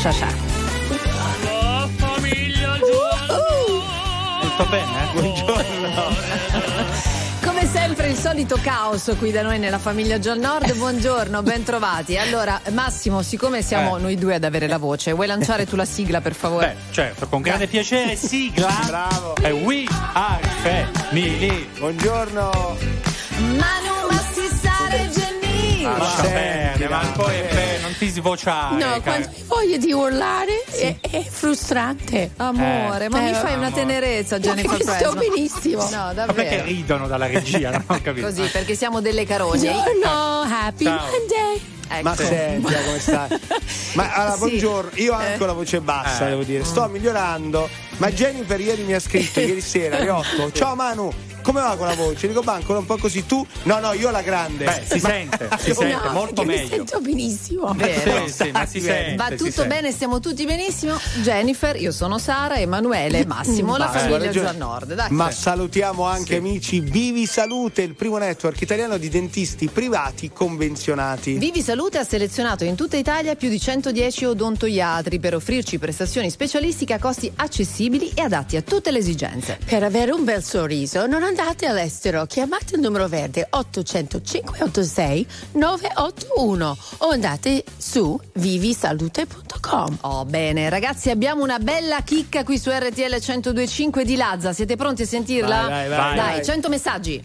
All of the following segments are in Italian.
Scià. La famiglia Tutto bene? eh? Buongiorno. Come sempre il solito caos qui da noi nella famiglia John Nord. Buongiorno, ben trovati. Allora, Massimo, siccome siamo Eh. noi due ad avere la voce, vuoi lanciare tu la sigla per favore? Beh, certo, con grande piacere, sigla. Bravo. E we are family. Buongiorno. Manu Massissare Genni. Ah, lascia senti, bene, ma poi eh, non ti svociare. No, cara. quando hai voglia di urlare è, è frustrante. Amore, ma Eh, mi fai una amore. tenerezza, Jennifer Sto Preston. benissimo. No, Ma perché davvero. ridono dalla regia? Non ho capito. Così, perché siamo delle carogne. Buongiorno, happy Ciao. Monday. Ecco. Ma senti, come stai? Ma allora, Sì. buongiorno. Io ho anche Eh. la voce bassa, Eh. devo dire. Sto migliorando. Ma Jennifer ieri mi ha scritto, ieri sera alle 8. Ciao Manu, come va con la voce? Dico, Banco, un po' così tu? No, no, io la grande. Beh, si sente, si sente No, molto perché Mi meglio. sento benissimo. Vero. Sì, sì, ma si sente. Va tutto sente. bene, stiamo tutti benissimo. Jennifer, io sono Sara, Emanuele, Massimo, la famiglia al nord. Dai. Ma salutiamo anche amici Vivi Salute, il primo network italiano di dentisti privati convenzionati. Vivi Salute ha selezionato in tutta Italia più di 110 odontoiatri per offrirci prestazioni specialistiche a costi accessibili e adatti a tutte le esigenze. Per avere un bel sorriso non andate all'estero, chiamate il numero verde 800 586 981 o andate su vivisalute.com. Oh, bene, ragazzi, abbiamo una bella chicca qui su RTL 1025 di Lazza. Siete pronti a sentirla? Vai, vai, vai, Dai, vai. 100 messaggi.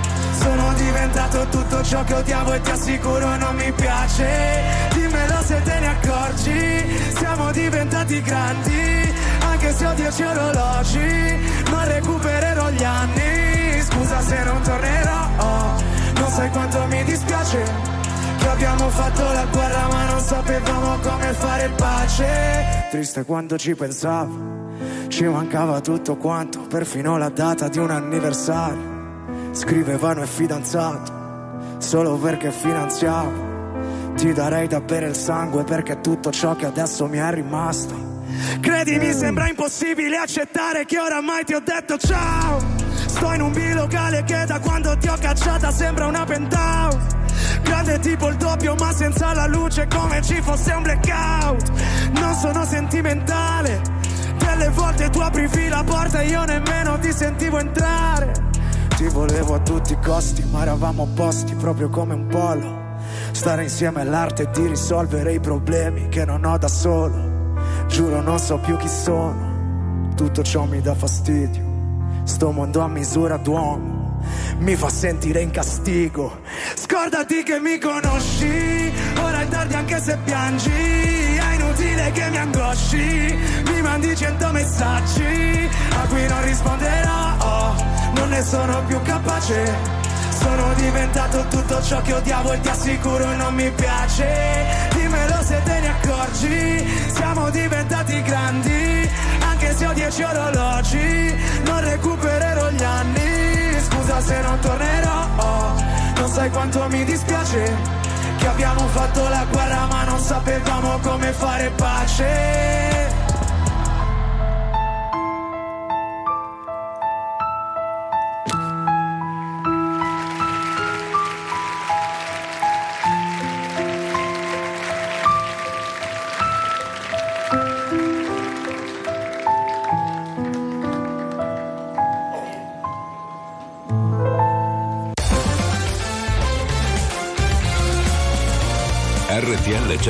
Sono diventato tutto ciò che odiavo e ti assicuro non mi piace. Dimmelo se te ne accorgi. Siamo diventati grandi, anche se ho dieci orologi. Non recupererò gli anni. Scusa se non tornerò. Non sai quanto mi dispiace. Che abbiamo fatto la guerra ma non sapevamo come fare pace. Triste quando ci pensavo. Ci mancava tutto quanto, perfino la data di un anniversario. Scrivevano è fidanzato, solo perché finanziavo. Ti darei da bere il sangue perché tutto ciò che adesso mi è rimasto. Credimi, sembra impossibile accettare che oramai ti ho detto ciao. Sto in un bilocale che da quando ti ho cacciata sembra una penthouse. Grande tipo il doppio ma senza la luce come ci fosse un blackout. Non sono sentimentale, delle volte tu aprivi la porta e io nemmeno ti sentivo entrare. Ti volevo a tutti i costi, ma eravamo opposti proprio come un polo. Stare insieme è l'arte di risolvere i problemi che non ho da solo. Giuro non so più chi sono, tutto ciò mi dà fastidio. Sto mondo a misura d'uomo mi fa sentire in castigo. Scordati che mi conosci, ora è tardi anche se piangi. È inutile che mi angosci, mi mandi cento messaggi a cui non risponderò. Non ne sono più capace. Sono diventato tutto ciò che odiavo e ti assicuro non mi piace Dimmelo se te ne accorgi Siamo diventati grandi Anche se ho dieci orologi Non recupererò gli anni Scusa se non tornerò Non sai quanto mi dispiace Che abbiamo fatto la guerra ma non sapevamo come fare pace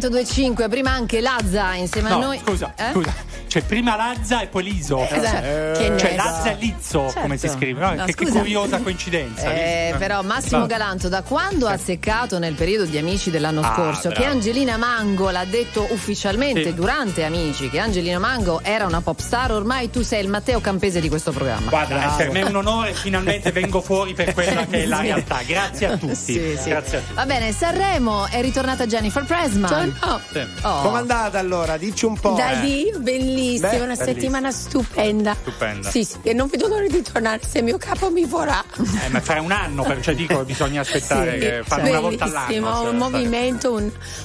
1025, prima anche Lazza insieme a No, noi. scusa, Eh? scusa. C'è prima Lazza e poi Liso. Esatto. Cioè Che nerd. Lazza e Lizzo, Certo. come si scrive. no? No, che, che curiosa coincidenza. Eh, però Massimo Va. Galanto da quando ha azzeccato nel periodo di Amici dell'anno Ah, scorso che bravo. Angelina Mango l'ha detto ufficialmente Sì. durante Amici che Angelina Mango era una pop star ormai tu sei il Matteo Campese di questo programma Guarda, per me è un onore, finalmente vengo fuori per quella che è la realtà. Grazie a tutti. Sì, sì. Grazie a tutti. va bene Sanremo è ritornata Jennifer Presman Sono- Sì. Oh. Com'è andata allora? Dici un po'. Da eh. lì, bellissima, Beh, una bellissima. settimana stupenda. Stupenda. Sì, sì, e non vedo l'ora di tornare se mio capo mi vorrà. Eh, ma fra un anno, perciò dico, bisogna aspettare Sì, fanno una volta bellissimo, all'anno. un cioè, movimento,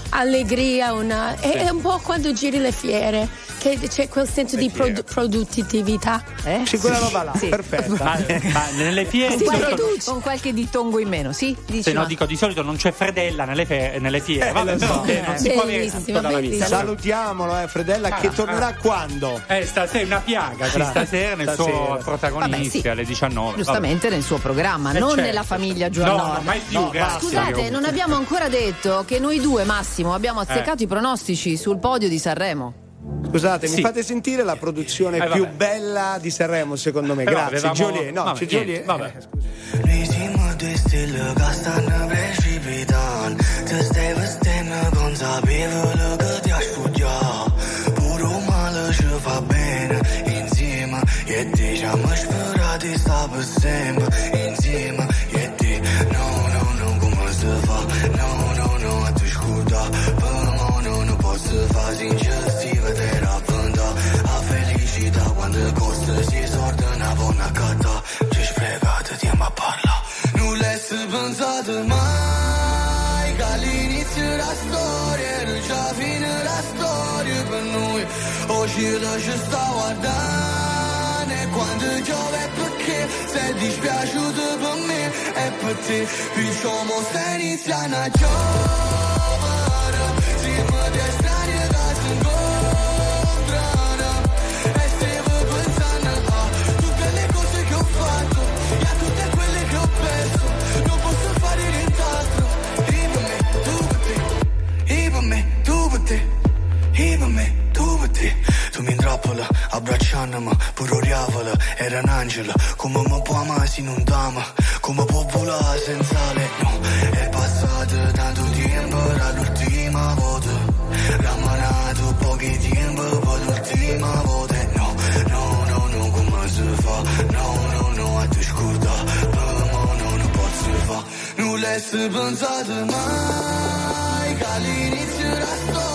un'allegria, una... è, è un po' quando giri le fiere, perché c'è quel senso di produ- produttività. Eh? Sì, quella roba là, Sì. perfetta. Ma, ma nelle fiere qualche, solito, con qualche dittongo in meno, sì? Dici, se no ma- dico di solito non c'è fredella nelle, fe- nelle fiere. Vabbè, lo so. però eh, non si può avere. Salutiamolo, eh, Fredella, che Ah, tornerà ah. quando? Eh, stasera è una piaga, sì, stasera nel Stasera. suo protagonista Vabbè, sì. alle 19. Giustamente nel suo programma, Eh, non certo. nella famiglia No, Giovanni. no, mai più, No, grazie. Scusate, non abbiamo ancora detto che noi due, Massimo, abbiamo azzeccato i pronostici sul podio di Sanremo. Scusate, mi Sì. fate sentire la produzione Eh, più bella di Sanremo, secondo me. Però Grazie. avevamo- Joliet, no, vabbè, c'è niente, Joliet. vabbè. Eh, scusa. Pensato mai Che all'inizio della storia Era già fine la storia per noi. Oggi lo ci sta guardando E quando piove perché? Sei dispiaciuto per me E per te. Perciò mo stai iniziando a giovere abbracciandomi Pure oriavola, era un angelo. Come mi può amare se non t'ama Come può volare senza le no È passato tanto tempo dall'ultima volta. Rammanato pochi tempo Poi l'ultima volta. No, no, no, no, come si fa? No, no, no, a te scorda. Mo no, non posso fa Non l'hai pensato mai Che all'inizio della storia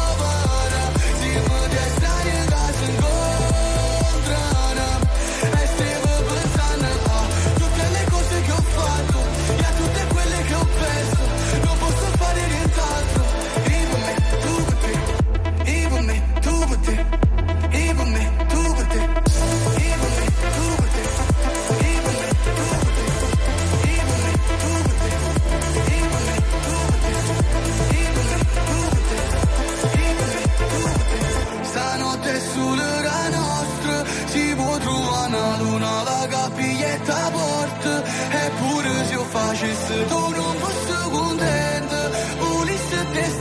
发誓死都容不是孤单的，无力是天死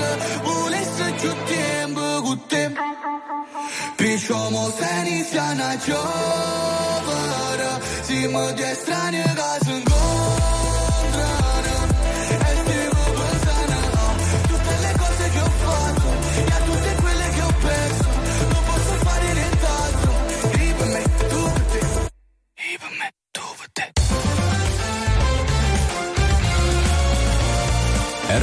了，无力是注定不孤单。比什么才你想那就不得，寂寞的三年高升。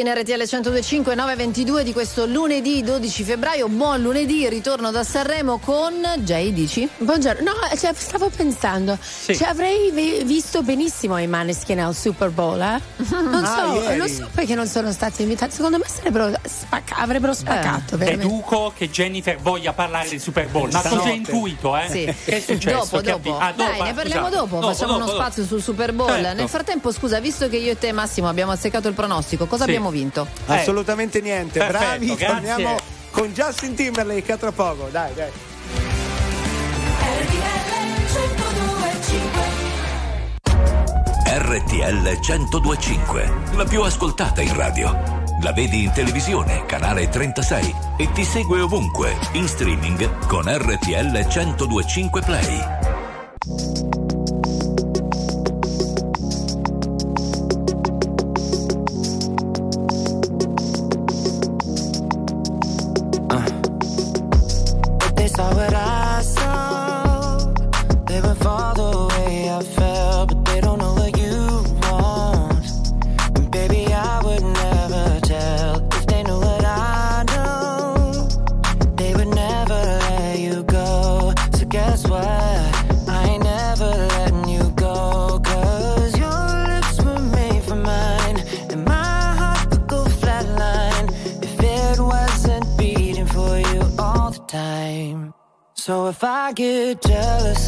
in RTL 1025 922 di questo lunedì 12 febbraio. Buon lunedì, ritorno da Sanremo con Jay Dici. Buongiorno, no, eh, cioè, stavo pensando, sì. Cioè, avrei vi- visto benissimo i Maneskin al Super Bowl, eh? Non ah, so, ieri. lo so perché non sono stati invitati. Secondo me spacca- avrebbero spaccato. Eh. Deduco che Jennifer voglia parlare del Super Bowl, ma cosa così intuito, eh? Sì. Che è successo? Dopo, dopo. Avvi- ah, Dai, ne parliamo scusate. dopo, dopo facciamo dopo, uno spazio sul Super Bowl. Certo. Nel frattempo, scusa, visto che io e te Massimo abbiamo azzeccato il pronostico, cosa sì. abbiamo visto? vinto. Eh. Assolutamente niente. Perfetto, Bravi, grazie. torniamo con Justin Timberlake a tra poco. Dai, dai. RTL 1025, la più ascoltata in radio. La vedi in televisione, canale 36 e ti segue ovunque, in streaming con RTL 1025 Play. So if I get jealous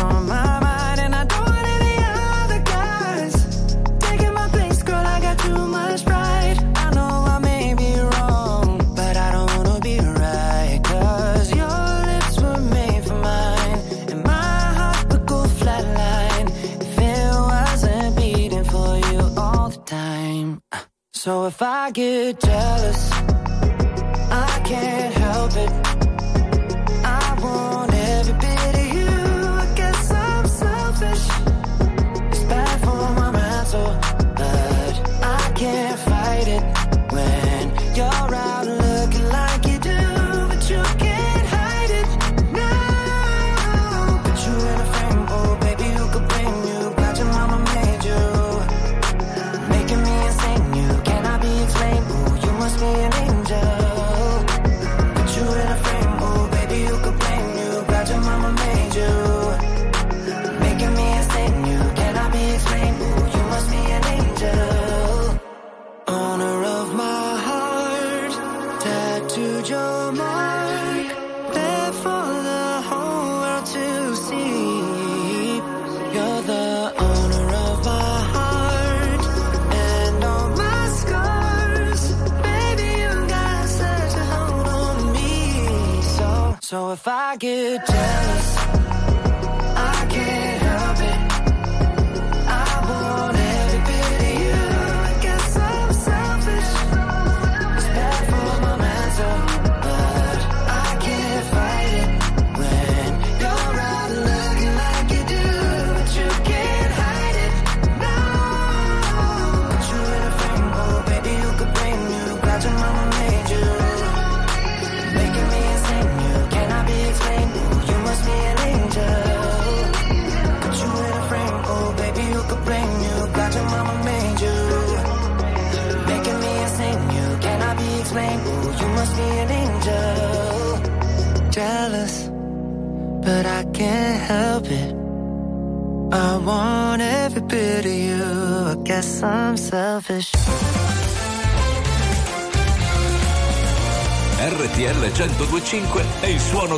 So if I get jealous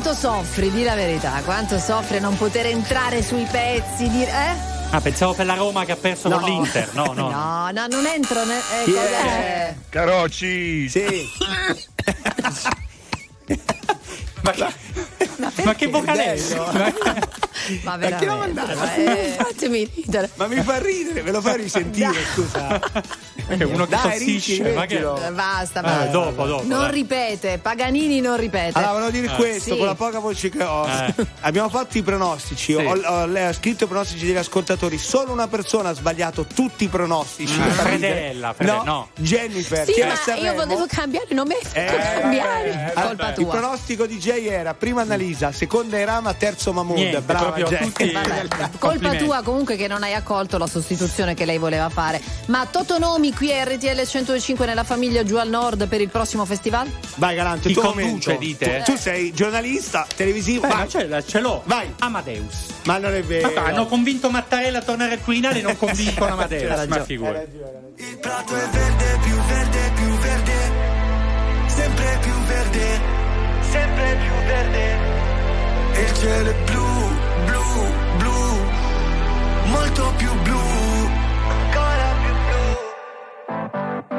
Quanto soffri? Di la verità, quanto soffri a non poter entrare sui pezzi? Di... Eh? Ah, pensavo per la Roma che ha perso No. con l'Inter. No, no. No, no, non entro. Ne... eh, Chi cos'è? è? Carocci! Sì. Ma, ma che vocale è? Ma Ma chi l'ha veramente. mandato? ma è- Fatemi ridere. Ma mi fa ridere, me lo fai risentire, scusa. Uno che Dai, tossisce, Ricci, ma che... mettilo. Eh, Basta, Eh, basta. dopo, dopo. non dai. ripete, Paganini non ripete. Allora, volevo dire questo, Sì. con la poca voce che ho. Eh. Abbiamo fatto i pronostici. Sì. Ho, ho- lei ha scritto i pronostici degli ascoltatori. Solo una persona ha sbagliato tutti i pronostici. Ah, fa ridere. Fredella, no, no. Jennifer. Sì, ma Sanremo- io volevo cambiare, non mi hai fatto Eh, cambiare. eh, Colpa vabbè. Il tua. pronostico di Jay era prima Annalisa, seconda Erama, terzo Mahmood. Niente, Brava Jay. colpa tua comunque che non hai accolto la sostituzione che lei voleva fare. Ma Totonomi qui a RTL 105 nella famiglia giù al nord per il prossimo festival? Vai Galante, Chi tuo conduce, dite? Tu, tu sei giornalista televisivo. Eh, vai. ma ce, ce l'ho. Vai. Amadeus. Ma non è vero. Ma hanno convinto Mattarella a tornare al Quirinale e non convincono Amadeus. Ma ragione. Il prato è verde, più verde, più verde, sempre più verde, sempre più verde. E il cielo è blu, blu, blu, molto più blu,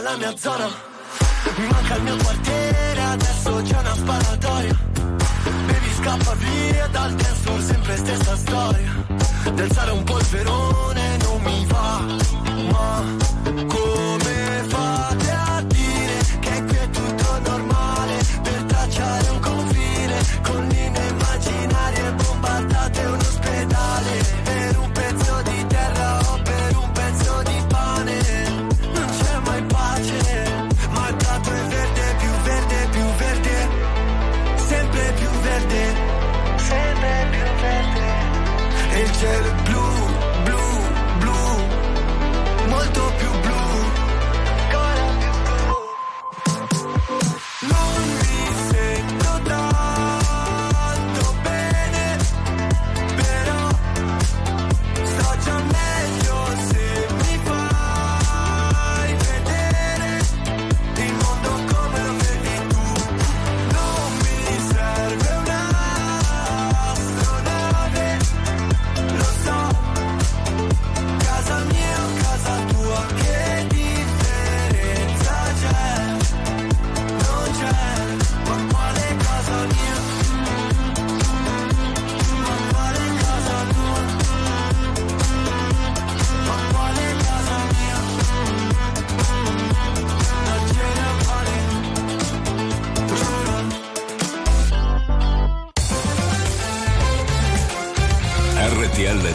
la mia zona, mi manca il mio quartiere, adesso c'è una sparatoria. Bevi scappa via dal dance sempre stessa storia. Del sale un polverone non mi va, ma come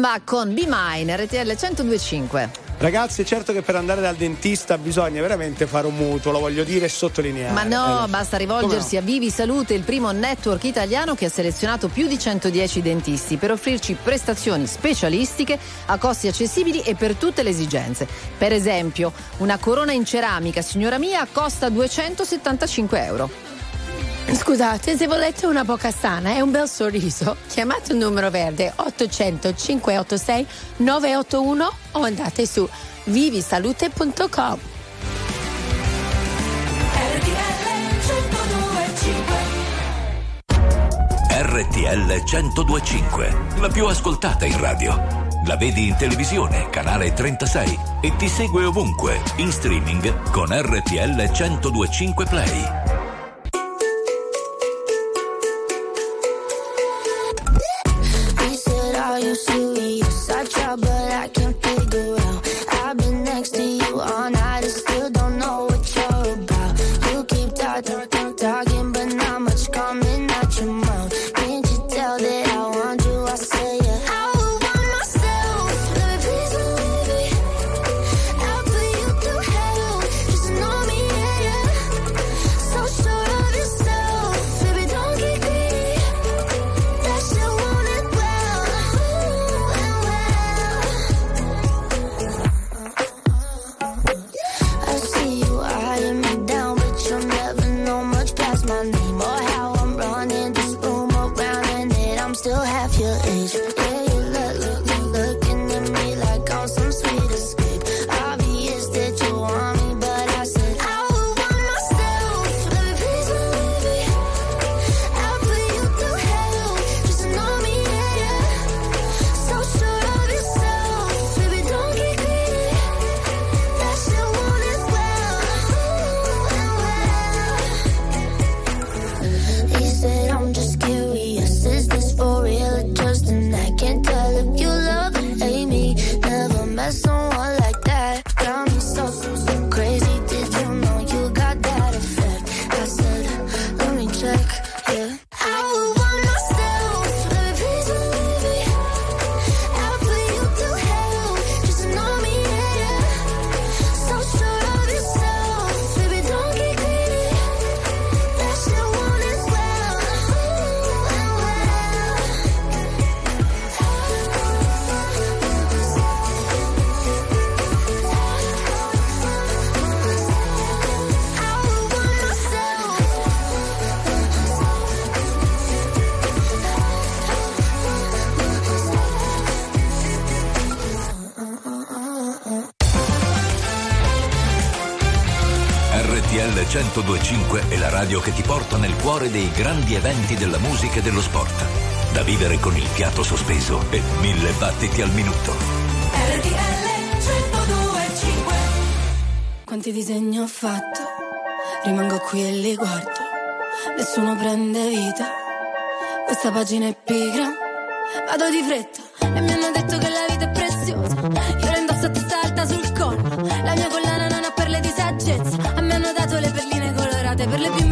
Offenbach con Be Mine, RTL 1025. Ragazzi, è certo che per andare dal dentista bisogna veramente fare un mutuo, lo voglio dire e sottolineare. Ma no, Eh, basta rivolgersi no? a Vivi Salute, il primo network italiano che ha selezionato più di 110 dentisti per offrirci prestazioni specialistiche a costi accessibili e per tutte le esigenze. Per esempio, una corona in ceramica, signora mia, costa 275 euro. Scusate, se volete una bocca sana e un bel sorriso, chiamate il numero verde 800 586 981 o andate su vivisalute.com. RTL 1025, la più ascoltata in radio. La vedi in televisione, canale 36 e ti segue ovunque, in streaming con RTL 1025 Play. Cuore dei grandi eventi della musica e dello sport. Da vivere con il fiato sospeso e mille battiti al minuto. RTL 1025 Quanti disegni ho fatto? Rimango qui e li guardo. Nessuno prende vita. Questa pagina è pigra. Vado di fretta e mi hanno detto che la vita è preziosa. Io la indosso a testa alta sul collo. La mia collana non ha perle di saggezza. A me hanno dato le perline colorate per le bimbe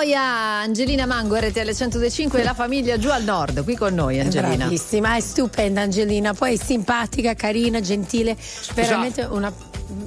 La noia, Angelina Mango, RTL 105 e la famiglia giù al nord, qui con noi Angelina. Bravissima, è stupenda Angelina, poi è simpatica, carina, gentile, veramente una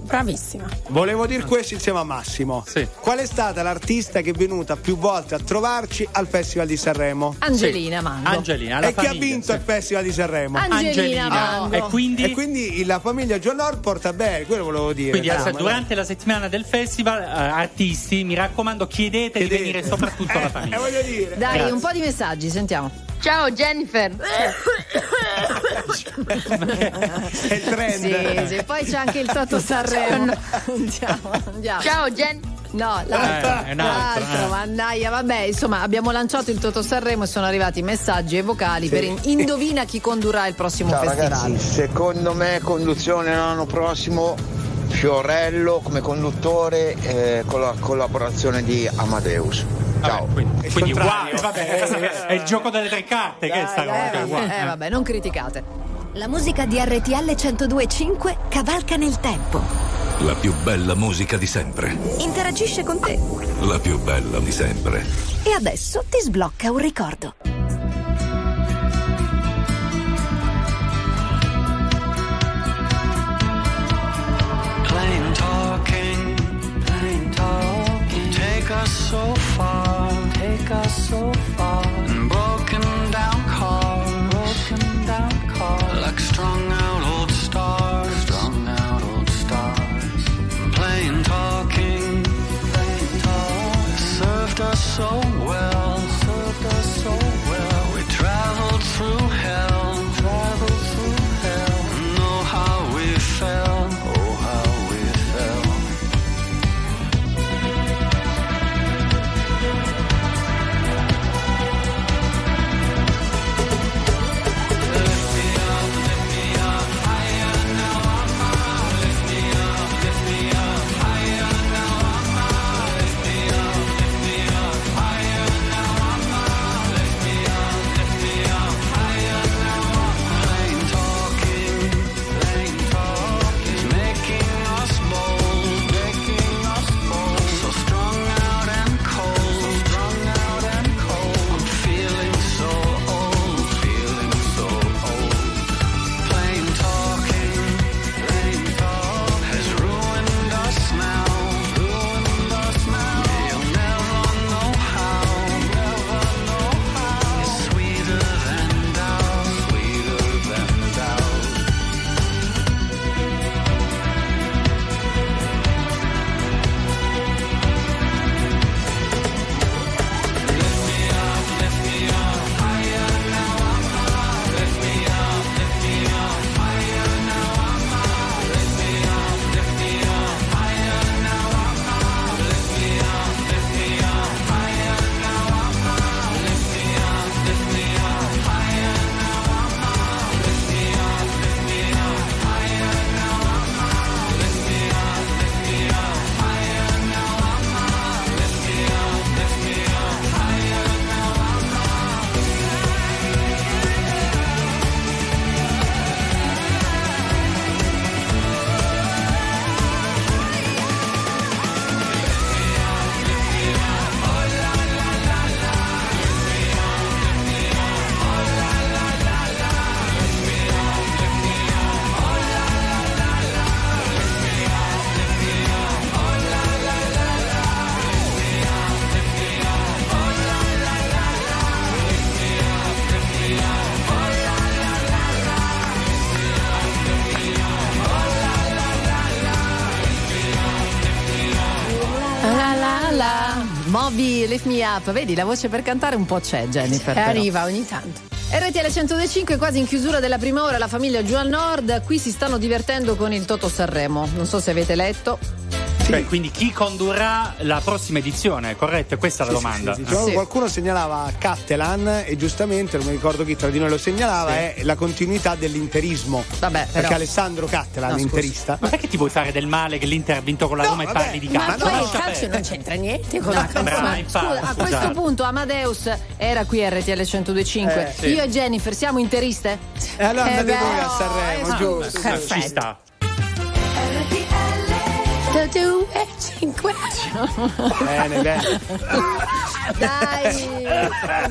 bravissima. Volevo dire questo insieme a Massimo. Qual è stata l'artista che è venuta più volte a trovarci al Festival di Sanremo? Angelina Mango. Angelina, la e chi ha famiglia, vinto il Festival di Sanremo? Angelina Mango. E quindi? E quindi la famiglia al Nord porta bene, quello volevo dire. Quindi adesso, durante la settimana del festival, eh, artisti, mi raccomando, chiedete, di venire soprattutto alla famiglia. Eh, voglio dire. Dai, Grazie. un po' di messaggi, sentiamo. Ciao Jennifer. È il trend. Sì, sì, poi c'è anche il Toto Sanremo. Andiamo, andiamo. Ciao Jen. No, l'altro, Eh, è un altro, l'altro, eh. mannaia, vabbè, insomma, abbiamo lanciato il Toto Sanremo e sono arrivati messaggi e vocali per in- indovina chi condurrà il prossimo Ciao festival. ragazzi, secondo me conduzione l'anno prossimo Fiorello come conduttore eh, con la collaborazione di Amadeus. Ciao. Quindi, quindi contrario. wow, vabbè, è, il gioco delle tre carte che è sta cosa. Eh, wow. vabbè, eh, vabbè, non criticate. La musica di RTL 102.5 cavalca nel tempo. La più bella musica di sempre. Interagisce con te. La più bella di sempre. E adesso ti sblocca un ricordo. Plain talking, plain talking. Take us so far, Moby, lift me up. Vedi, la voce per cantare un po' c'è, Jennifer. Arriva ogni tanto. RTL 105 quasi in chiusura della prima ora, la famiglia giù al nord, qui si stanno divertendo con il Toto Sanremo. Non so se avete letto. Cioè, quindi chi condurrà la prossima edizione, corretto? Questa è la domanda. Sì, diciamo, Qualcuno segnalava Cattelan e giustamente, non mi ricordo chi tra di noi lo segnalava, è la continuità dell'interismo. Vabbè, Perché però- Alessandro Cattelan, No, interista. Ma perché ti vuoi fare del male che l'Inter ha vinto con la Roma e parli di Ma calcio? poi il calcio non c'entra niente con la No. Brava, infatti, Scusa, a questo punto Amadeus era qui a RTL 1025. Eh, sì. Io e Jennifer siamo interiste? E allora Eh andate beh, voi a Sanremo, eh, giusto? Ma Ci sta. Due, cinque. Bene, bene. Dai,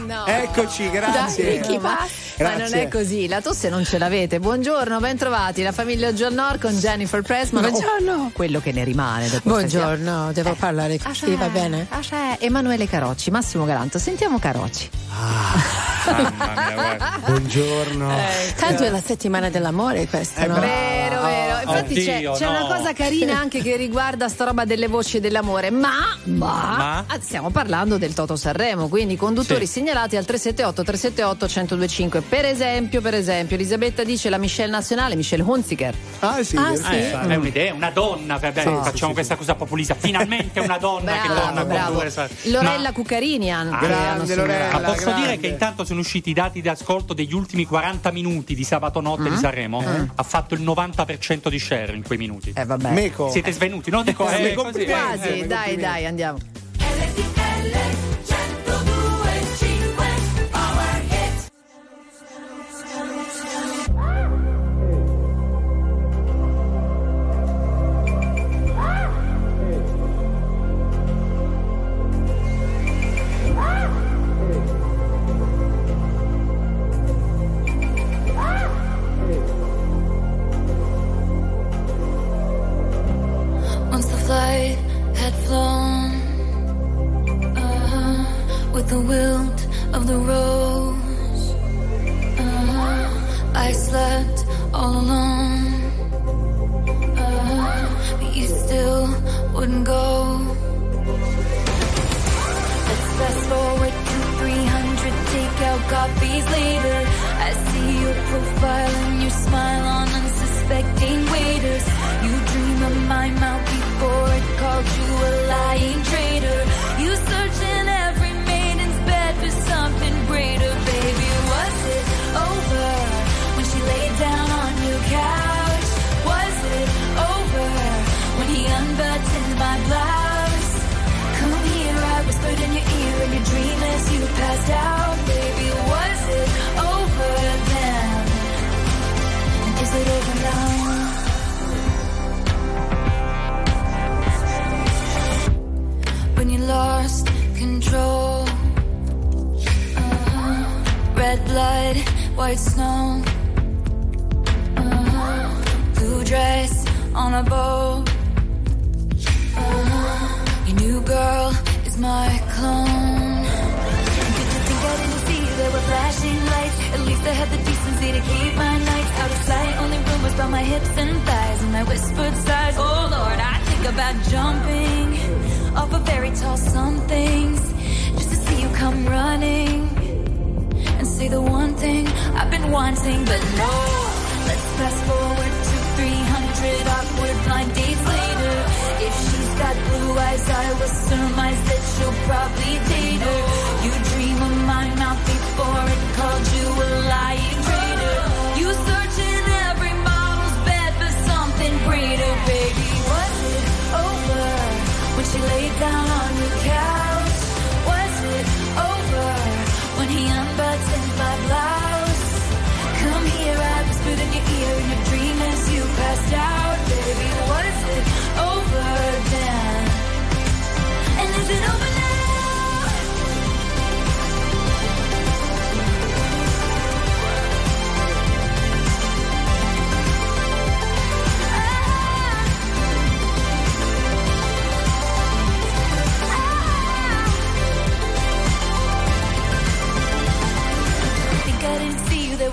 no. Eccoci, grazie. Dai, chi va? Ma non è così, la tosse non ce l'avete. Buongiorno, bentrovati, la famiglia al Nord con Jennifer Pressman. Buongiorno. Oh, quello che ne rimane dopo Buongiorno, devo parlare Ah, così, va bene? Ah, c'è Emanuele Carocci, Massimo Galanto. Sentiamo Carocci. Mamma mia. Buongiorno. Tanto è la settimana dell'amore questa, no? Vero, vero. Infatti c'è, Oddio, c'è no. una cosa carina anche che riguarda sta roba delle voci dell'amore, ma, ma, Ma? ah, stiamo parlando del Toto Sanremo, quindi conduttori Sì. segnalati al 378 378 1025. Per esempio, per esempio, Elisabetta dice la Michelle nazionale, Michelle Hunziker. Ah, sì. Ah, sì? Eh, è un'idea, una donna, vabbè, Sì, facciamo sì, questa cosa populista. Finalmente una donna che Bravo, torna a condurre. Lorella Ma- Cucarini hanno, Ah, grande. Lorella. Ma posso grande. dire che intanto sono usciti i dati di ascolto degli ultimi 40 minuti di sabato notte Mm. di Sanremo? Ha fatto il 90% di share in quei minuti. Eh vabbè. Meco. Siete svenuti, no? Dico, Eh, eh, complimenti. eh. Quasi, Eh, dai, dai, andiamo. Eyes, I will surmise that she'll probably date her. You dream of my mouth before it called you a lying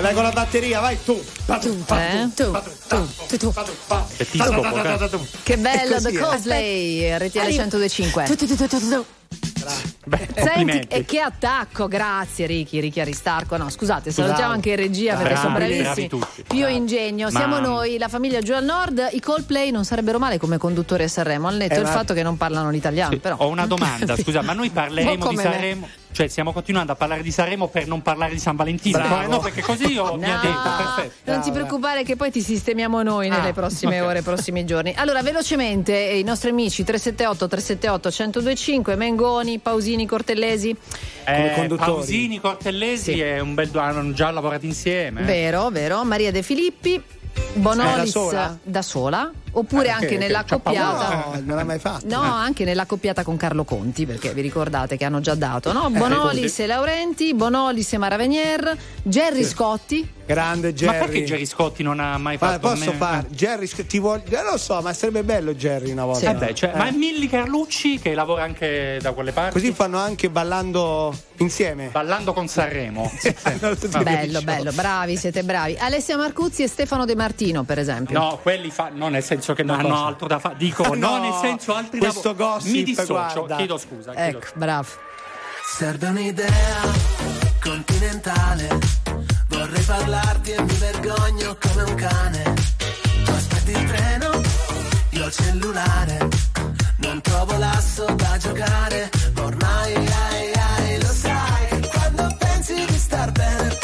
Vai, vai con la batteria, vai tu. Eh. Tu, tu, tu, tu. Che bello, The Cosplay, RTL 1025. Tu, tu. Beh, Senti, e che attacco, grazie Ricky, Ricky Aristarco. No, scusate, salutiamo anche in regia perché bravi, sono bravissimi. Bravi Più ingegno. Ma... Siamo noi, la famiglia giù al nord. I Coldplay non sarebbero male come conduttori a Sanremo, al netto eh, il ma... fatto che non parlano l'italiano. Sì, però. Ho una domanda, scusa, ma noi parleremo di Sanremo? Cioè, stiamo continuando a parlare di Sanremo per non parlare di San Valentino? Bravo. Eh, No, perché così io mi ha No, detto, perfetto. Non ti preoccupare che poi ti sistemiamo noi nelle Ah, prossime ok. ore, prossimi giorni. Allora, velocemente, eh, i nostri amici 378 378 1025, Mengoni, Pausini, Cortellesi. Eh, Pausini, Cortellesi è un bel hanno già lavorato insieme. eh. Vero, vero. Maria De Filippi. Eh, Bonolis da sola? da sola, oppure Eh, anche che- nella coppiata. paura. No, non l'ha mai fatto. No, anche nella coppiata con Carlo Conti, perché vi ricordate che hanno già dato, Eh, no? Bonolis Conti. e Laurenti, Bonolis e Maravenier, Gerry Scotti. Grande Jerry. Ma perché Gerry Scotti non ha mai Ma fatto posso me- fare? Jerry, sc- ti voglio. eh, lo so, ma sarebbe bello Jerry una volta. Eh beh, cioè, Ma è Milli Carlucci che lavora anche da quelle parti. Così fanno anche ballando insieme. Ballando con Sanremo. Bello, bello, bravi, siete bravi. Alessia Marcuzzi e Stefano De Martino, per esempio. No, quelli fa, no, nel senso che non Ma hanno cosa? altro da fare. Dico, Ah, no, no, nel senso altri questo da gossip, Mi dissocio, guarda. chiedo scusa. chiedo Ecco, bravo. Serve un'idea continentale. Vorrei parlarti e mi vergogno come un cane. Tu aspetti il treno, io il cellulare. Non trovo l'asso da giocare. ma Ormai, ai, ai, lo sai. che Quando pensi di star bene,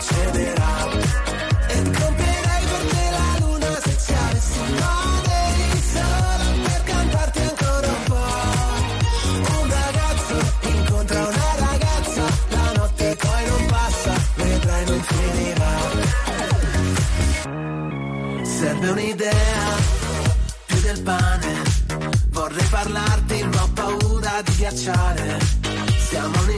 succederà? E comprerei per te la luna se ci avessi male solo per cantarti ancora un po'. Un ragazzo incontra una ragazza, la notte poi non passa, vedrai non finirà. Serve un'idea più del pane. Vorrei parlarti, ma ho paura di ghiacciare. Siamo un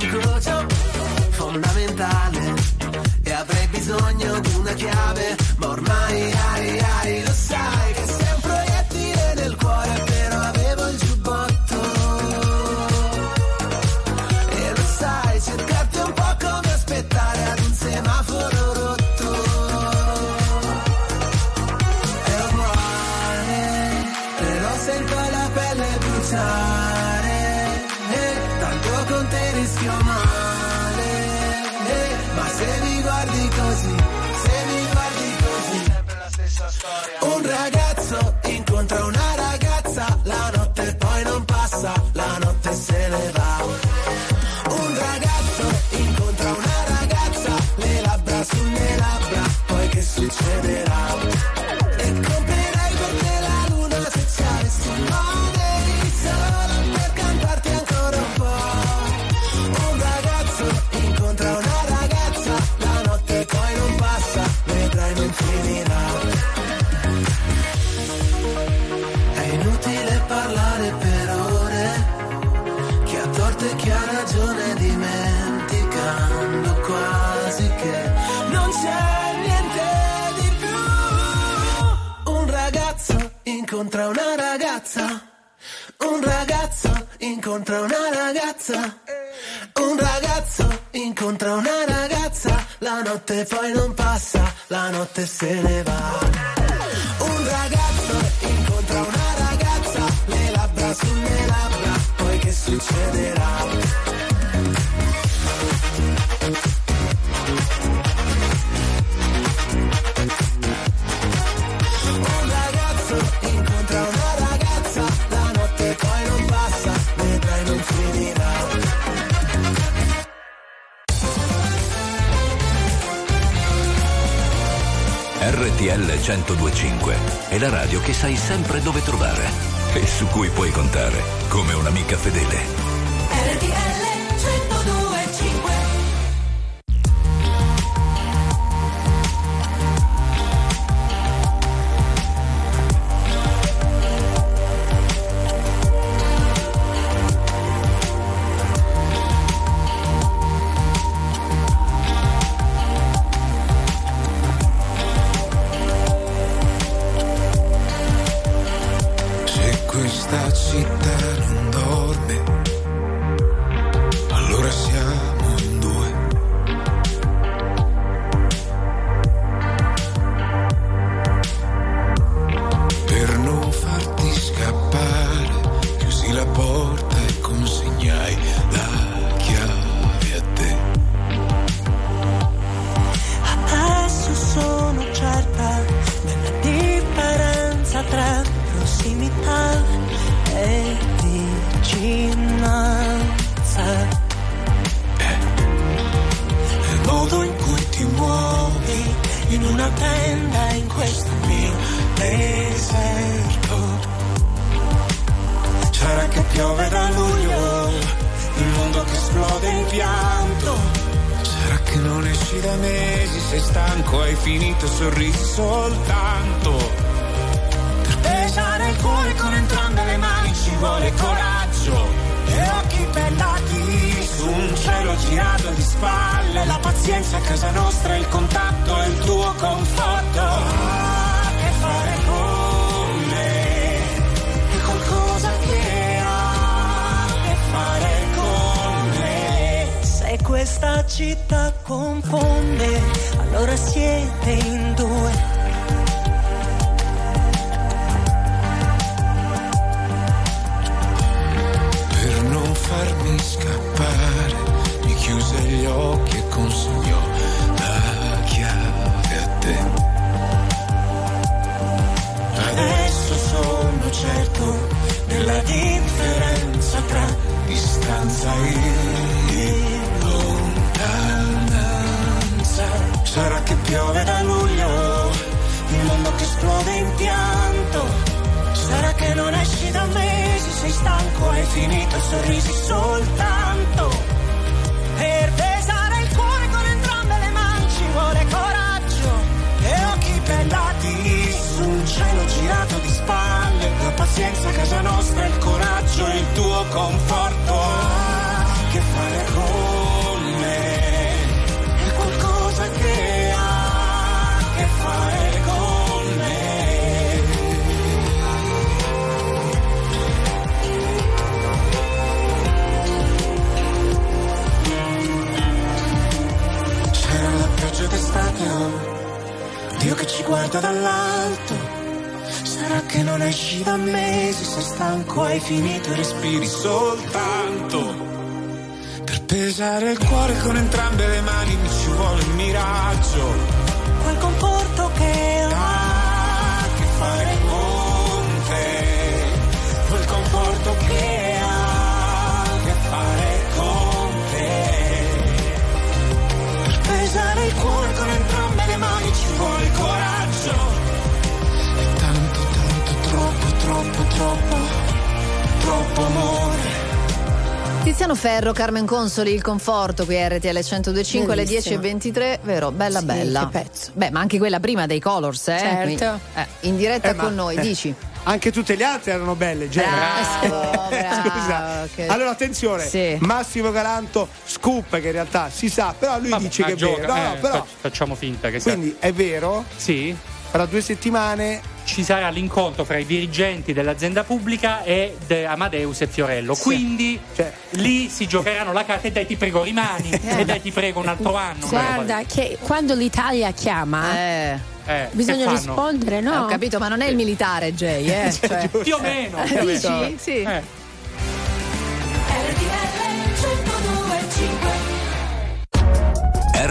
e su esci da mesi, sei stanco, hai finito e respiri soltanto. Per pesare il cuore con entrambe le mani mi ci vuole un miraggio. quel troppo, troppo, amore. Tiziano Ferro, Carmen Consoli, il conforto qui a RTL 1025 alle Bellissimo. 10.23, vero? Bella Sì, bella. che pezzo. Beh, ma anche quella prima dei Colors, eh? Certo. Quindi, eh, in diretta Eh, ma- con noi, eh. dici. Anche tutte le altre erano belle, Jenny. Bravo, bravo, Scusa. che- Allora, attenzione, Sì. Massimo Galanto, scoop che in realtà si sa, però lui Vabbè, dice ma che è gioca, vero. No, no, eh, però, fac- facciamo finta che sia- quindi è vero? Sì. Fra due settimane ci sarà l'incontro fra i dirigenti dell'azienda pubblica e de Amadeus e Fiorello. Quindi Cioè, lì si giocheranno la carta e dai ti prego rimani e dai ti prego un altro anno. Guarda che quando l'Italia chiama Eh, bisogna che fanno? rispondere, no? Eh, ho capito, ma non è il militare, Jay, eh? Cioè- Più o meno. Eh, più o meno. dici? Sì.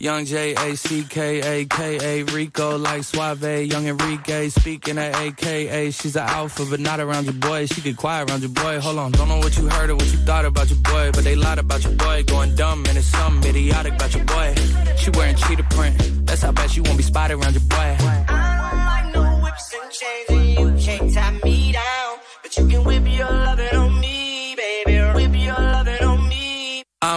Young J A C K A K A Rico like Suave, young Enrique speaking at AKA. She's an alpha, but not around your boy. She get quiet around your boy. Hold on, don't know what you heard or what you thought about your boy, but they lied about your boy. Going dumb and it's something idiotic about your boy. She wearing cheetah print. That's how bad she won't be spotted around your boy. I don't like no whips and chains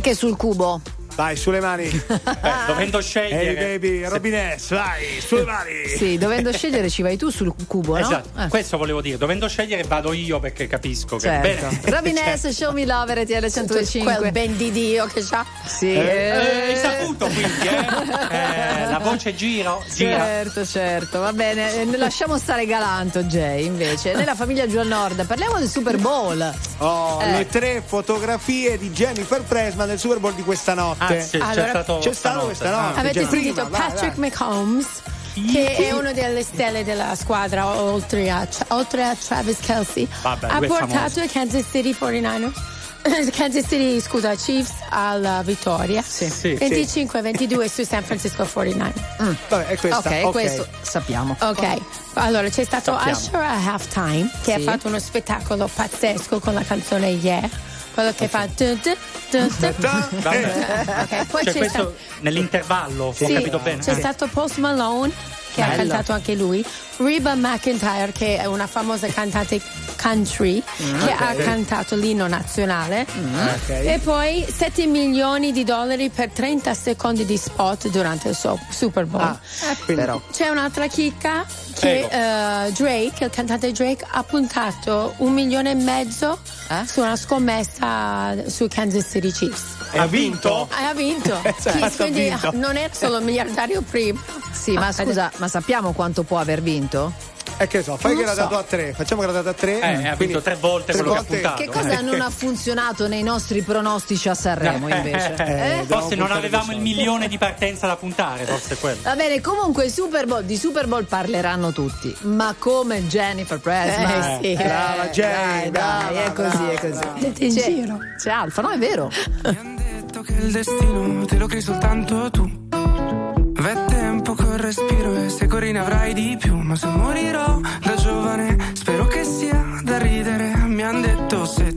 che sul cubo? Vai, sulle mani. Eh, dovendo scegliere. Ehi baby, Robin S, vai, sulle mani. Sì, dovendo scegliere ci vai tu sul cubo, no? Esatto, Eh. questo volevo dire. Dovendo scegliere vado io perché capisco che Certo. bene. Robin S, Show Me Love, RTL Quel 105. ben di Dio che c'ha. Sì. Eh, hai saputo quindi, eh? Eh, voce gira, gira. Certo, certo, va bene. Eh, Lasciamo stare Galanto, Jay, invece. Nella famiglia Giù al Nord, parliamo del Super Bowl. Oh, Eh. le tre fotografie di Jennifer Presman nel Super Bowl di questa notte. Ah, sì, c'è Allora, stato C'è stato questa notte. Avete Già. sentito Patrick vai. McCombs? Che è una delle stelle della squadra oltre a, oltre a Travis Kelsey. Vabbè, ha portato i Kansas City 49ers. Kansas City, scusa, Chiefs alla vittoria. Sì, 25-22 su San Francisco 49ers. Vabbè, è questa. Ok, ok. questo sappiamo. Ok, allora c'è stato Sappiamo. Usher a halftime che Sì. ha fatto uno spettacolo pazzesco con la canzone Yeah. Quello che fa. dun, dun, dun, dun. Vabbè. Ok, poi Cioè c'è questo stato. nell'intervallo, ho Sì, capito bene. C'è Eh. stato Post Malone che ha Bello. cantato anche lui, Reba McIntyre che è una famosa cantante country che ha cantato l'inno nazionale Ok. e poi 7 milioni di dollari per 30 secondi di spot durante il so- Super Bowl. Ah, Però. C'è un'altra chicca che eh, Drake, il cantante Drake, ha puntato un milione e mezzo Eh? su una scommessa sui Kansas City Chiefs. Ha vinto? E ha vinto. Chi- ha quindi vinto. non era solo il miliardario prima. Sì, ma scusa, ma sappiamo quanto può aver vinto? E che so, fai Non che era so. dato a tre. Facciamo che era dato a tre. Eh, ha vinto tre volte tre quello che ha volte- puntato. Che cosa non ha funzionato nei nostri pronostici a Sanremo invece? Eh, Eh? Forse non avevamo il milione di partenza da puntare, forse è quello. Va bene, comunque Super Bowl, di Super Bowl parleranno tutti, ma come Jennifer Presman. Eh, sì. Brava, Jenny, dai, dai, è brava, così, è così. Siete in giro. C'è Alfa, no, è vero. Detto che il destino te lo crei soltanto tu. V'è tempo col respiro e se corri ne avrai di più. Ma se morirò da giovane, spero che sia da ridere. Mi han detto se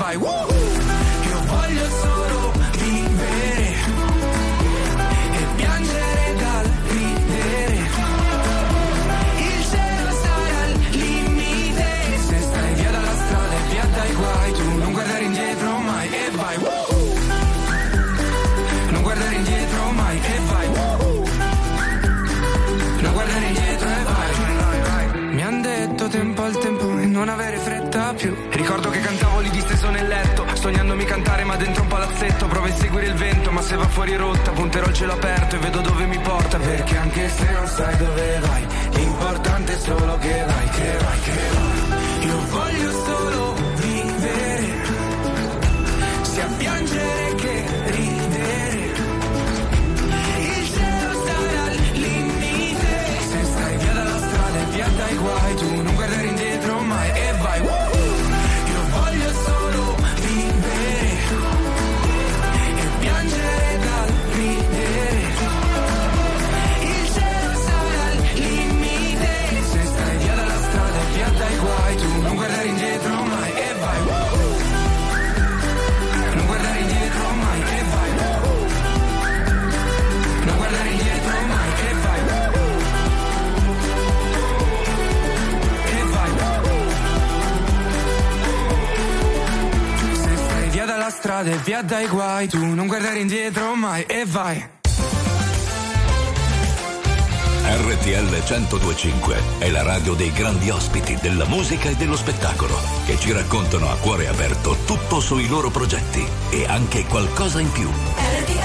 vai. Woohoo! Dentro un palazzetto. Provo a seguire il vento, ma se va fuori rotta, punterò il cielo aperto e vedo dove mi porta. Perché anche se non sai dove vai, l'importante è solo che vai, che vai, che vai. Io voglio solo dalla strada e via dai guai, tu non guardare indietro mai e vai. RTL 1025 è la radio dei grandi ospiti della musica e dello spettacolo che ci raccontano a cuore aperto tutto sui loro progetti e anche qualcosa in più. RTL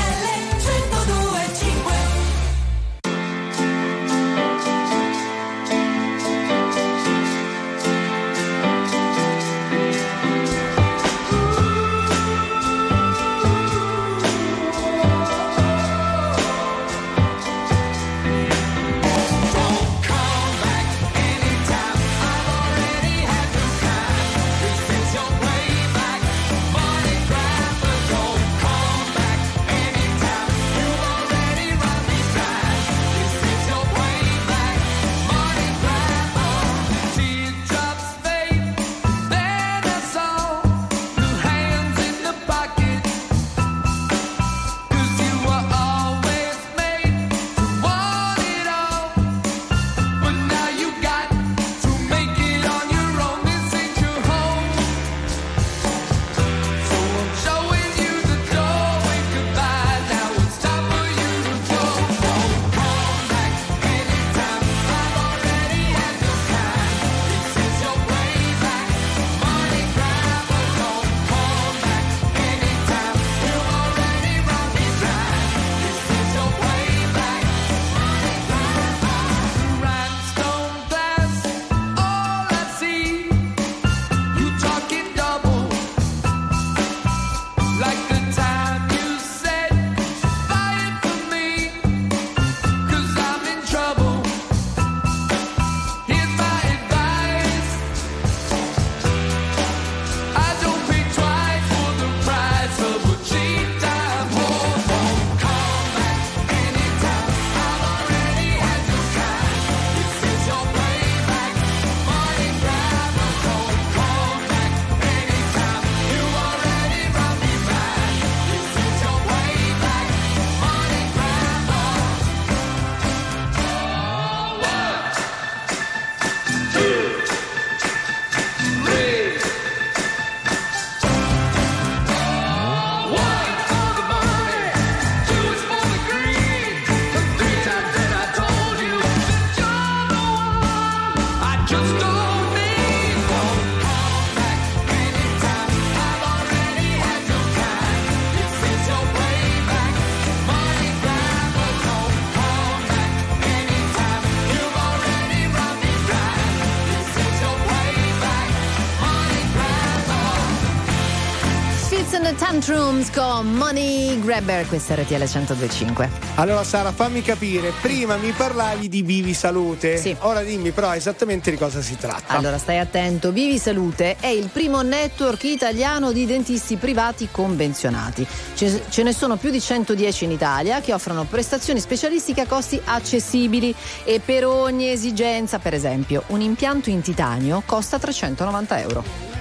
Money Grabber, questa è RTL 1025. Allora Sara, fammi capire, prima mi parlavi di Vivi Salute, Sì. ora dimmi però esattamente di cosa si tratta. Allora stai attento, Vivi Salute è il primo network italiano di dentisti privati convenzionati. Ce, ce ne sono più di 110 in Italia che offrono prestazioni specialistiche a costi accessibili e per ogni esigenza, per esempio, un impianto in titanio costa 390 euro.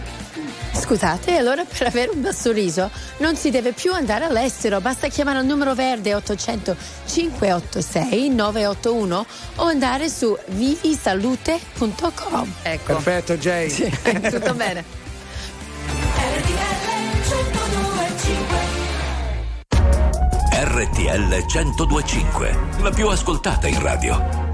Scusate, allora per avere un bel sorriso non si deve più andare all'estero, basta chiamare il numero verde 800 586 981 o andare su vivisalute.com. Ecco. Perfetto, Jay. Tutto bene. RTL 1025, la più ascoltata in radio.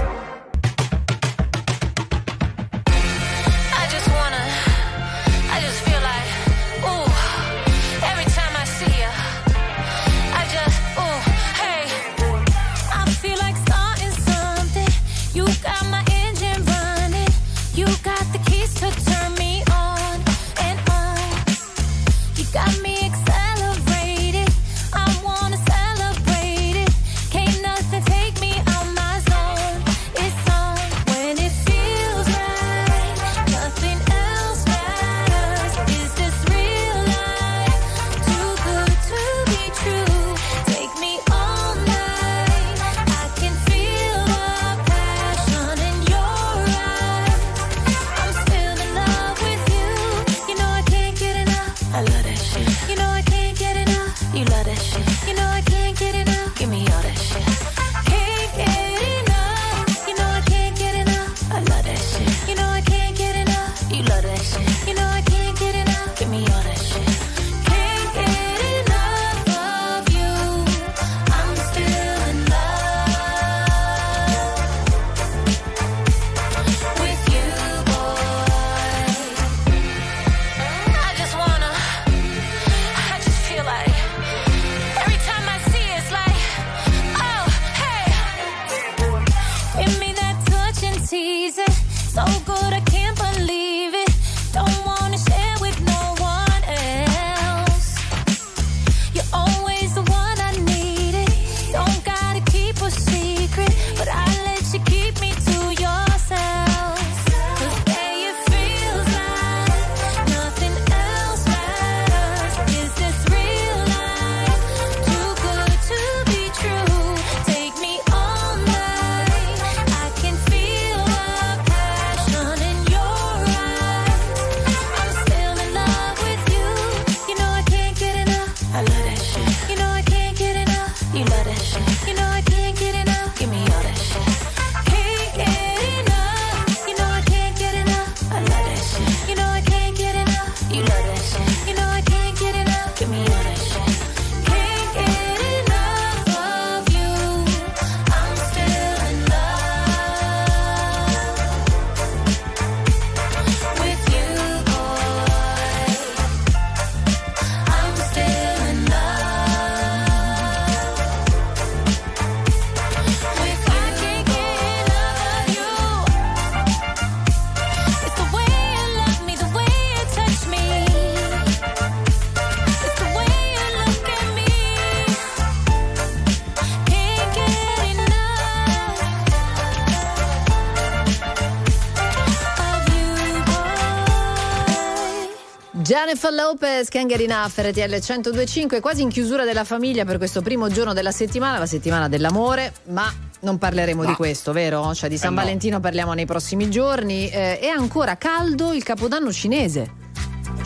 Jennifer Lopez, Can't Get Enough, RTL 1025, quasi in chiusura della famiglia per questo primo giorno della settimana, la settimana dell'amore, ma non parleremo di questo, vero? Cioè di San Eh no. Valentino parliamo nei prossimi giorni. Eh, è ancora caldo il capodanno cinese.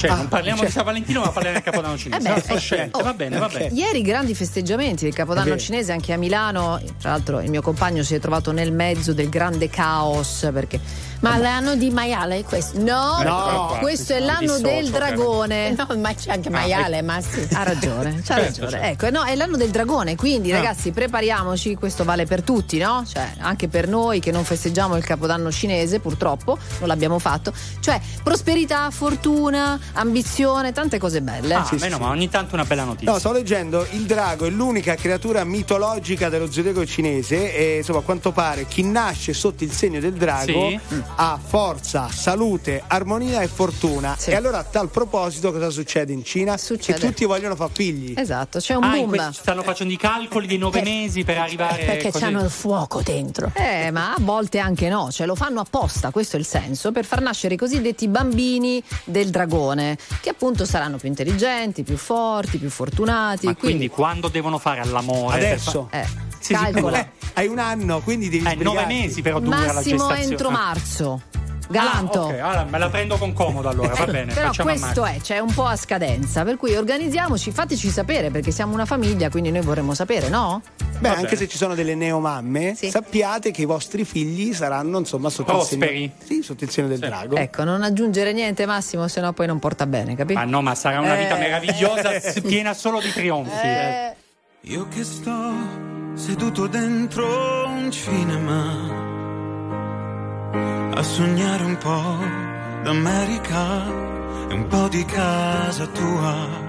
Cioè, non parliamo di San Valentino, ma parliamo del Capodanno cinese. Eh beh, Ah, scelte, oh, va bene, va bene. Ieri grandi festeggiamenti del Capodanno cinese anche a Milano. Tra l'altro il mio compagno si è trovato nel mezzo del grande caos perché Ma l'anno di maiale è questo? No, No. questo è l'anno del dragone. No, ma c'è anche maiale, ma sì. Ha ragione, c'ha Certo, ragione. certo. Ecco, no, è l'anno del dragone, quindi Ah. ragazzi prepariamoci, questo vale per tutti, no? Cioè, anche per noi che non festeggiamo il capodanno cinese, purtroppo, non l'abbiamo fatto. Cioè, prosperità, fortuna, ambizione, tante cose belle. Ah, meno ma ogni tanto una bella notizia. No, sto leggendo il drago è l'unica creatura mitologica dello zodiaco cinese e insomma a quanto pare chi nasce sotto il segno del drago Sì. ha forza, salute, armonia e fortuna. E allora a tal proposito cosa succede in Cina? Succede. Che tutti vogliono far figli. Esatto, c'è un Ah, boom. stanno facendo i calcoli dei nove mesi per arrivare Perché così. c'hanno il fuoco dentro. Eh, ma a volte anche no, cioè lo fanno apposta, questo è il senso, per far nascere i cosiddetti bambini del dragone, che appunto saranno più intelligenti, più forti, più fortunati. Ma quindi quando devono fare all'amore? Adesso? fa- Eh, Sì, sì, calcola. Eh, hai un anno, quindi devi Eh, nove mesi però dura la Massimo gestazione. entro Ah. marzo. Galanto. Ah, ok, allora me la prendo con comodo allora, va bene. Però questo è, c'è un po' a scadenza, per cui organizziamoci, fateci sapere perché siamo una famiglia, quindi noi vorremmo sapere, no? Beh, Va anche bene. se ci sono delle neomamme, sappiate che i vostri figli saranno insomma sotto il segno, sì, sotto il segno del drago. Ecco, non aggiungere niente Massimo, sennò poi non porta bene, capito? Ma no, ma sarà una vita Eh. meravigliosa, piena solo di trionfi. eh. Io che sto seduto dentro un cinema a sognare un po' d'America e un po' di casa tua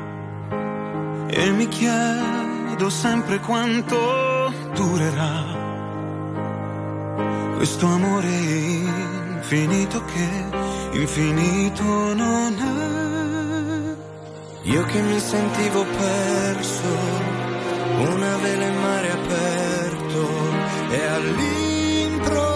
e mi chiedo sempre quanto durerà questo amore infinito che infinito non è. Io che mi sentivo perso, una vela in mare aperto e all'improvviso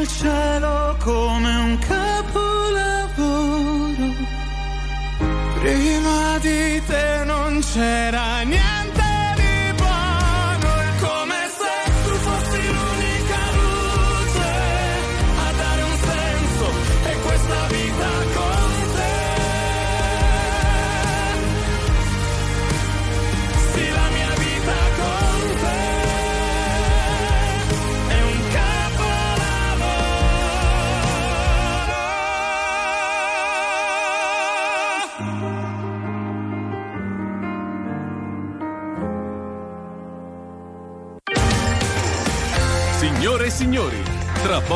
Dal cielo come un capolavoro. Prima di te non c'era niente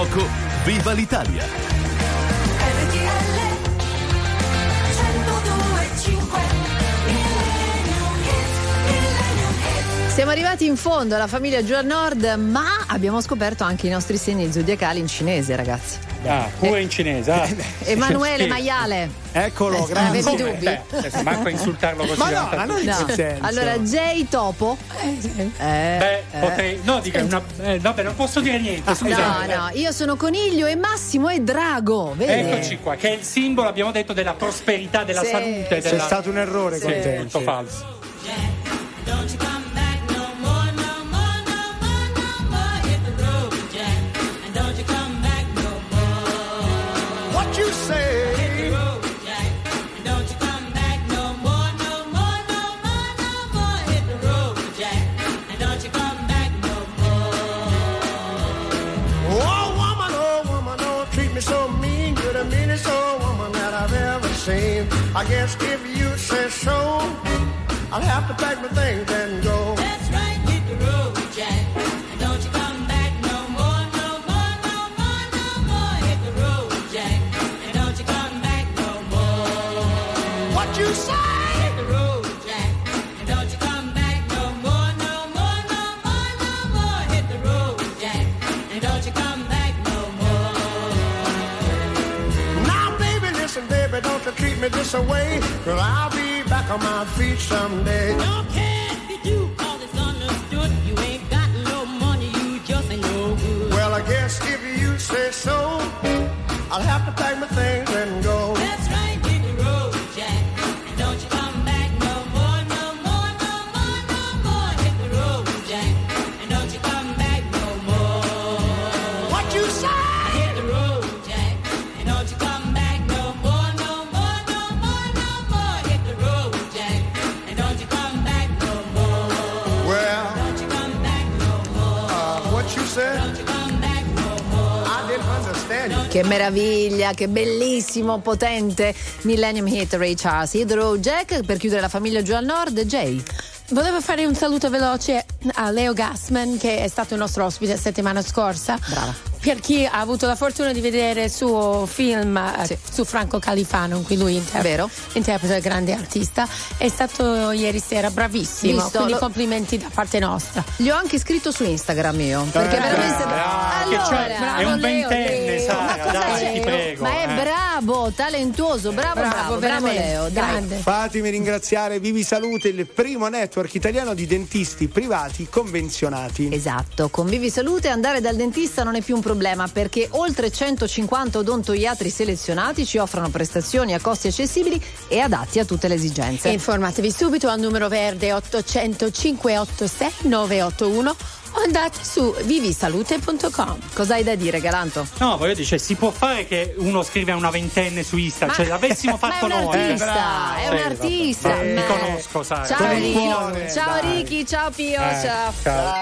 poco, viva l'Italia! Siamo arrivati in fondo alla famiglia Giù al Nord, ma abbiamo scoperto anche i nostri segni zodiacali in cinese, ragazzi. Ah, pure in cinese. ah. Emanuele Sì. Maiale. Eccolo, Eh, grazie. Avevi dubbi? Beh, adesso manco a insultarlo così. Ma no, ma non No. Allora, J Topo. Eh, Beh, eh. potrei. No, dica una. Eh, vabbè, non posso dire niente. Scusate. No, no, io sono coniglio e Massimo è drago, vedi? Eccoci qua, che è il simbolo, abbiamo detto, della prosperità, della Sì. salute. C'è Della... stato un errore con Sì, te. tutto falso. Meraviglia, che bellissimo, potente Millennium Hit Ray Charles. Hydro Jack per chiudere la famiglia giù al nord, Jay. Volevo fare un saluto veloce a Leo Gassman che è stato il nostro ospite la settimana scorsa. Brava. Per chi ha avuto la fortuna di vedere il suo film eh, su Franco Califano, in cui lui inter- Vero. interpreta il grande artista, è stato ieri sera bravissimo. Visto, quindi lo- complimenti da parte nostra. Gli ho anche scritto su Instagram io. Perché Eh, veramente. che allora, c'è- bravo, è un ventenne, Leo. Sara, dai, ti prego, eh. Bravo, talentuoso, bravo, bravo, Bravo, bravo, Leo. Grande. Fatemi ringraziare Vivi Salute, il primo network italiano di dentisti privati convenzionati. Esatto, con Vivi Salute andare dal dentista non è più un problema perché oltre 150 odontoiatri selezionati ci offrono prestazioni a costi accessibili e adatti a tutte le esigenze. Informatevi subito al numero verde 800 586 981 o andate su vivisalute.com. Cosa hai da dire, Galanto? No, voglio dire, cioè, si può fare che uno scrive a una ventenne su Insta, cioè l'avessimo fatto Ma è un noi. artista, è un Sì, artista. vabbè. Eh. Ti conosco, sai. Ciao cuore, ciao. Ricky, ciao Pio, Eh, ciao. ciao.